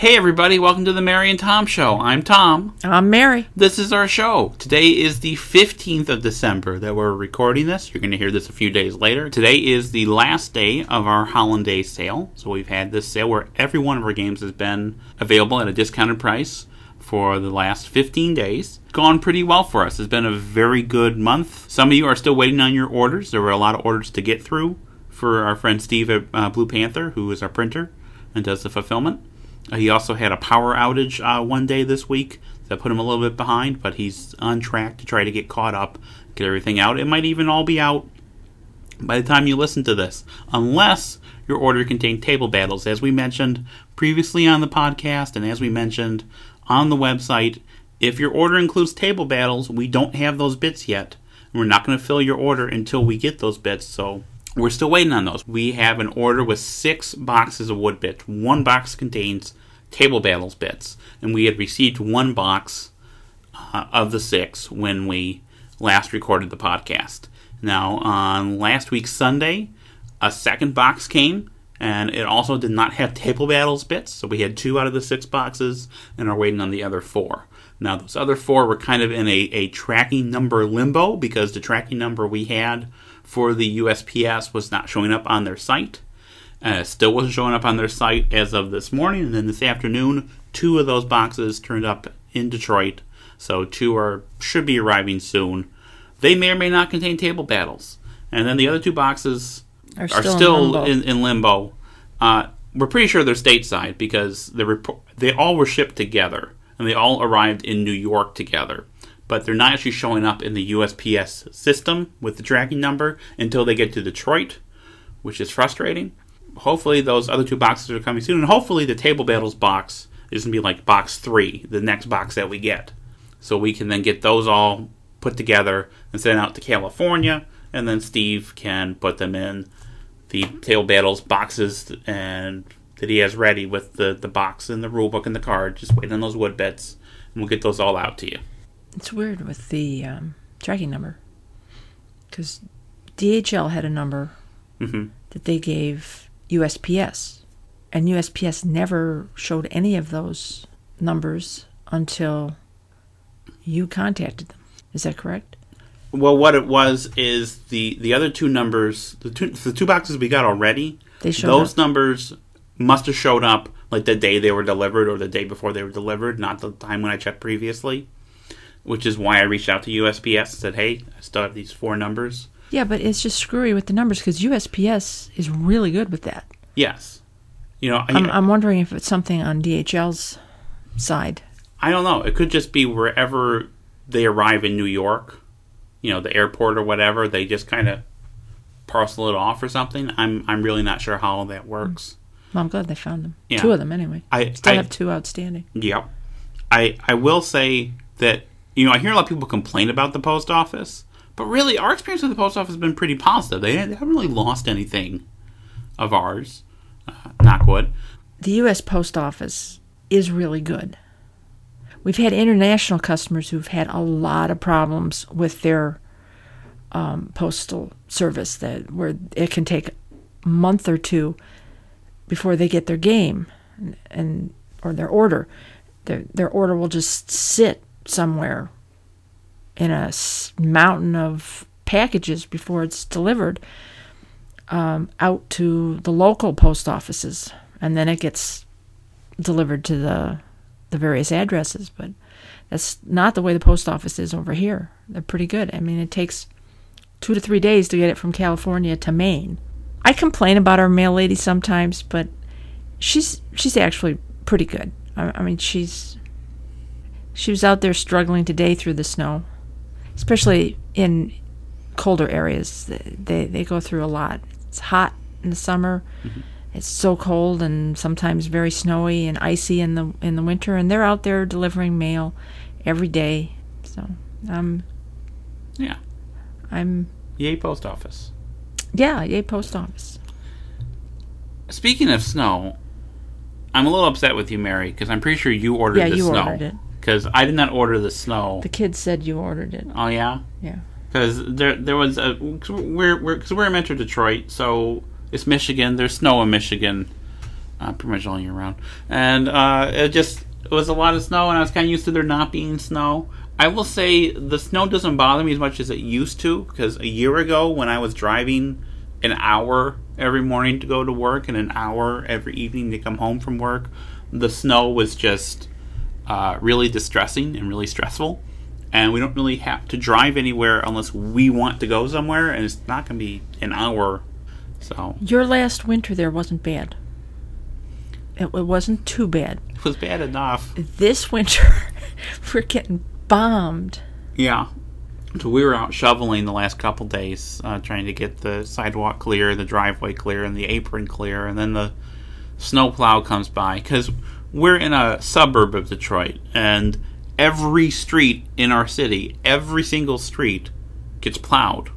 Hey everybody, welcome to the Mary and Tom Show. I'm Tom. I'm Mary. This is our show. Today is the 15th of December that we're recording this. You're going to hear this a few days later. Today is the last day of our Holland Day sale. So we've had this sale where every one of our games has been available at a discounted price for the last 15 days. It's gone pretty well for us. It's been a very good month. Some of you are still waiting on your orders. There were a lot of orders to get through for our friend Steve at uh, Blue Panther, who is our printer and does the fulfillment. He also had a power outage uh, one day this week that put him a little bit behind, but he's on track to try to get caught up, get everything out. It might even all be out by the time you listen to this, unless your order contained table battles, as we mentioned previously on the podcast and as we mentioned on the website. If your order includes table battles, we don't have those bits yet. We're not going to fill your order until we get those bits, so we're still waiting on those. We have an order with six boxes of wood bits. One box contains table battles bits, and we had received one box uh, of the six when we last recorded the podcast. Now, on last week's Sunday, a second box came, and it also did not have table battles bits, so we had two out of the six boxes and are waiting on the other four. Now, those other four were kind of in a, a tracking number limbo because the tracking number we had for the USPS was not showing up on their site. Uh, still wasn't showing up on their site as of this morning, and then this afternoon, two of those boxes turned up in Detroit. So two are should be arriving soon. They may or may not contain table battles, and then the other two boxes Are are still still, in limbo. in, in limbo. Uh, we're pretty sure they're stateside because the report they all were shipped together and they all arrived in New York together. But they're not actually showing up in the USPS system with the tracking number until they get to Detroit, which is frustrating. Hopefully, those other two boxes are coming soon, and hopefully, the Table Battles box is going to be like box three, the next box that we get. So we can then get those all put together and sent out to California, and then Steve can put them in the Table Battles boxes and that he has ready with the, the box and the rule book and the card. Just wait on those wood bits, and we'll get those all out to you. It's weird with the um, tracking number because DHL had a number hmm that they gave USPS, and USPS never showed any of those numbers until you contacted them. Is that correct? Well, what it was is the the other two numbers, the two the two boxes we got already. They showed those up. numbers must have showed up like the day they were delivered or the day before they were delivered, not the time when I checked previously. Which is why I reached out to USPS and said, "Hey, I still have these four numbers." Yeah, but it's just screwy with the numbers because USPS is really good with that. Yes, you know, I'm, I, I'm wondering if it's something on DHL's side. I don't know. It could just be wherever they arrive in New York, you know, the airport or whatever. They just kind of parcel it off or something. I'm I'm really not sure how that hmm. works. Well, I'm glad they found them. Yeah. Two of them, anyway. I Still I, have two outstanding. Yep. I I will say that you know I hear a lot of people complain about the post office, but really our experience with the post office has been pretty positive. They, they haven't really lost anything of ours. Uh, knock wood. the U.S. Post Office is really good. We've had international customers who've had a lot of problems with their um, postal service, that where it can take a month or two before they get their game and, and or their order. Their their order will just sit somewhere in a mountain of packages before it's delivered um, out to the local post offices, and then it gets delivered to the the various addresses. But that's not the way the post office is over here. They're pretty good. I mean, it takes two to three days to get it from California to Maine. I complain about our mail lady sometimes, but she's she's actually pretty good. I, I mean, she's she was out there struggling today through the snow, especially in colder areas. They they go through a lot. It's hot in the summer. Mm-hmm. It's so cold and sometimes very snowy and icy in the in the winter. And they're out there delivering mail every day. So I'm Yeah. I'm Yay, post office. yeah yay post office. Speaking of snow, I'm a little upset with you, Mary, because I'm pretty sure you ordered Yeah, the you snow. ordered it. Because I did not order the snow. The kid said you ordered it. Oh yeah. Yeah. Because there there was a cause we're we're because we're in Metro Detroit, so it's Michigan. There's snow in Michigan uh, pretty much all year round. And uh, it just it was a lot of snow, and I was kind of used to there not being snow. I will say the snow doesn't bother me as much as it used to because a year ago when I was driving an hour every morning to go to work and an hour every evening to come home from work, the snow was just uh, really distressing and really stressful. And we don't really have to drive anywhere unless we want to go somewhere, and it's not going to be an hour. So Your last winter there wasn't bad. It, it wasn't too bad. it was bad enough. This winter, we're getting bombed. Yeah. So we were out shoveling the last couple days, uh, trying to get the sidewalk clear, the driveway clear, and the apron clear, and then the snowplow comes by because we're in a suburb of Detroit, and every street in our city, every single street, gets plowed.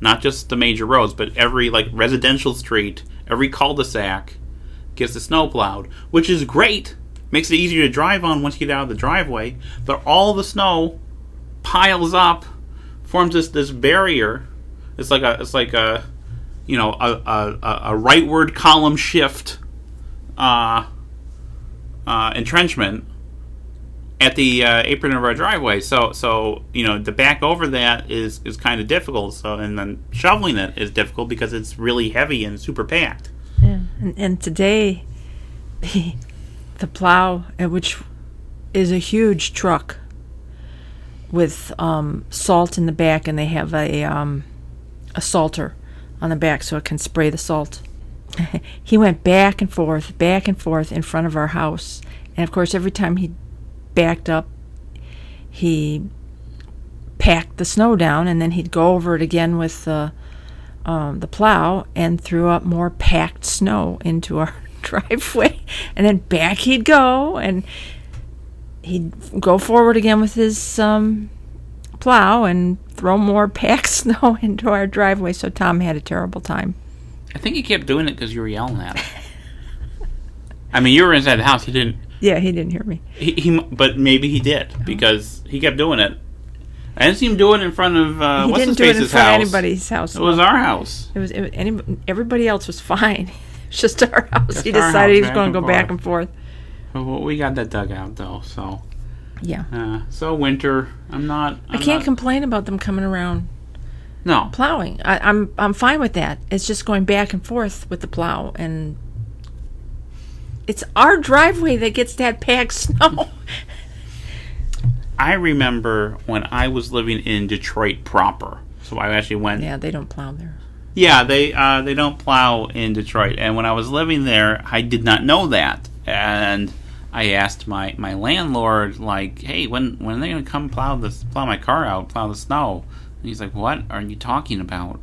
Not just the major roads, but every like residential street, every cul-de-sac gets the snow plowed, which is great. Makes it easier to drive on once you get out of the driveway. But all the snow piles up, forms this this barrier. It's like a it's like a you know a a, a- rightward column shift uh, uh, entrenchment at the uh, apron of our driveway. So so you know to back over that is is kind of difficult. So and then shoveling it is difficult because it's really heavy and super packed. Yeah. And, and today, the, the plow, uh, which is a huge truck with um, salt in the back, and they have a um, a salter on the back so it can spray the salt. he went back and forth, back and forth in front of our house, and of course, every time he backed up, he packed the snow down, and then he'd go over it again with the um, the plow and threw up more packed snow into our driveway. And then back he'd go, and he'd go forward again with his um, plow and throw more packed snow into our driveway. So Tom had a terrible time. I think he kept doing it because you were yelling at him. I mean, you were inside the house. He didn't. Yeah, he didn't hear me. He, he but maybe he did because he kept doing it. I didn't see him do it in front of uh, he what's didn't his do it in front house. of anybody's house. It was our house. It was, it was any, everybody else was fine. It's just our house. Just he decided he was going to go back and forth. Well, we got that dug out though. So, Yeah. uh, so winter. I'm not. I I'm can't not- complain about them coming around no. plowing. I, I'm I'm fine with that. It's just going back and forth with the plow, and it's our driveway that gets that packed snow. I remember when I was living in Detroit proper. So I actually went. yeah, they don't plow there. Yeah, they uh, they don't plow in Detroit. And when I was living there, I did not know that. And I asked my, my landlord, like, "Hey, when when are they gonna come plow this plow my car out, plow the snow?" And he's like, "What are you talking about?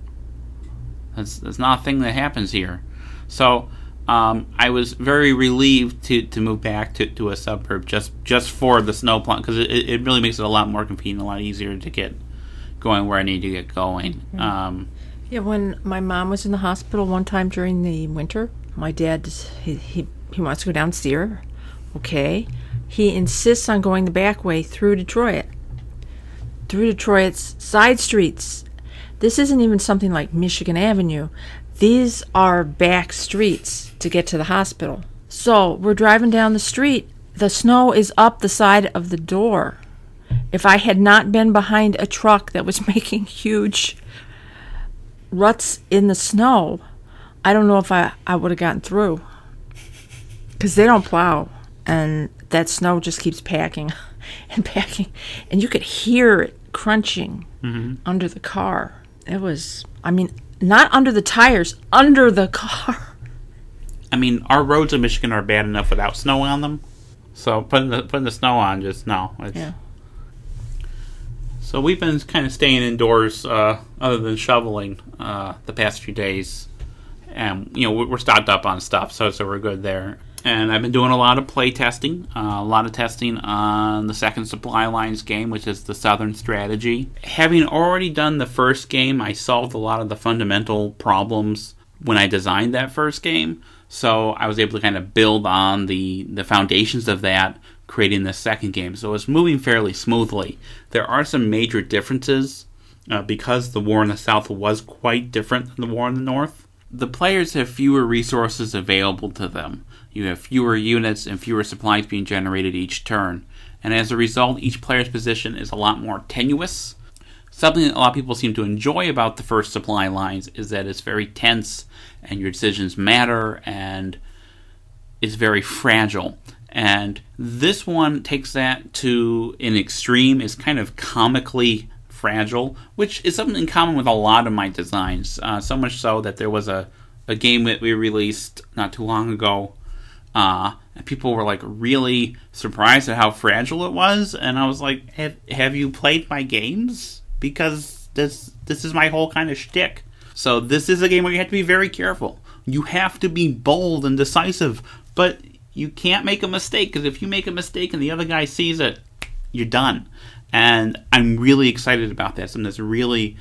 That's that's not a thing that happens here." So um, I was very relieved to, to move back to, to a suburb just just for the snow because it, it really makes it a lot more convenient, a lot easier to get going where I need to get going. Um, Yeah, when my mom was in the hospital one time during the winter, my dad he, he he wants to go down see her. Okay, he insists on going the back way through Detroit, through Detroit's side streets. This isn't even something like Michigan Avenue. These are back streets to get to the hospital. So we're driving down the street. The snow is up the side of the door. If I had not been behind a truck that was making huge ruts in the snow, I don't know if I, I would have gotten through. Because they don't plow, and that snow just keeps packing and packing. And you could hear it crunching under the car. It was, I mean, not under the tires, under the car. I mean, our roads in Michigan are bad enough without snow on them. So putting the putting the snow on just no. It's, Yeah. So we've been kind of staying indoors, uh, other than shoveling, uh, the past few days, and you know we're stocked up on stuff, so so we're good there. And I've been doing a lot of play testing, uh, a lot of testing on the second Supply Lines game, which is the Southern Strategy. Having already done the first game, I solved a lot of the fundamental problems when I designed that first game. So I was able to kind of build on the the foundations of that, creating the second game. So it's moving fairly smoothly. There are some major differences uh, because the war in the South was quite different than the war in the North. The players have fewer resources available to them. You have fewer units and fewer supplies being generated each turn. And as a result, each player's position is a lot more tenuous. Something that a lot of people seem to enjoy about the first supply lines is that it's very tense and your decisions matter and it's very fragile. And this one takes that to an extreme, is kind of comically fragile, which is something in common with a lot of my designs. Uh, so much so that there was a, a game that we released not too long ago. Uh, and people were like really surprised at how fragile it was, and I was like, "Have, have you played my games? Because this this is my whole kind of shtick." So this is a game where you have to be very careful. You have to be bold and decisive, but you can't make a mistake because if you make a mistake and the other guy sees it, you're done. And I'm really excited about this, and it's really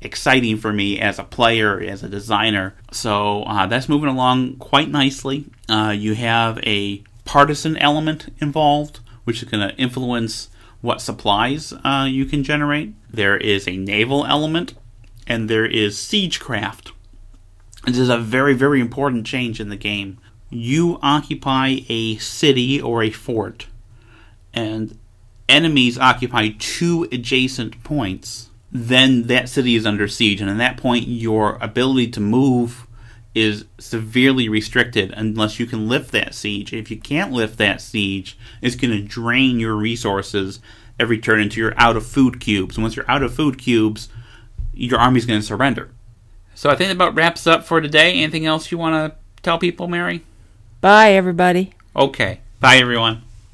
exciting for me as a player, as a designer. So uh, that's moving along quite nicely. Uh, you have a partisan element involved, which is going to influence what supplies uh, you can generate. There is a naval element, and there is siegecraft. This is a very, very important change in the game. You occupy a city or a fort, and enemies occupy two adjacent points, then that city is under siege. And at that point, your ability to move is severely restricted unless you can lift that siege. If you can't lift that siege, it's going to drain your resources every turn until you're out of food cubes. And once you're out of food cubes, your army's going to surrender. So I think that about wraps up for today. Anything else you want to tell people, Mary? Bye, everybody. Okay. Bye, everyone.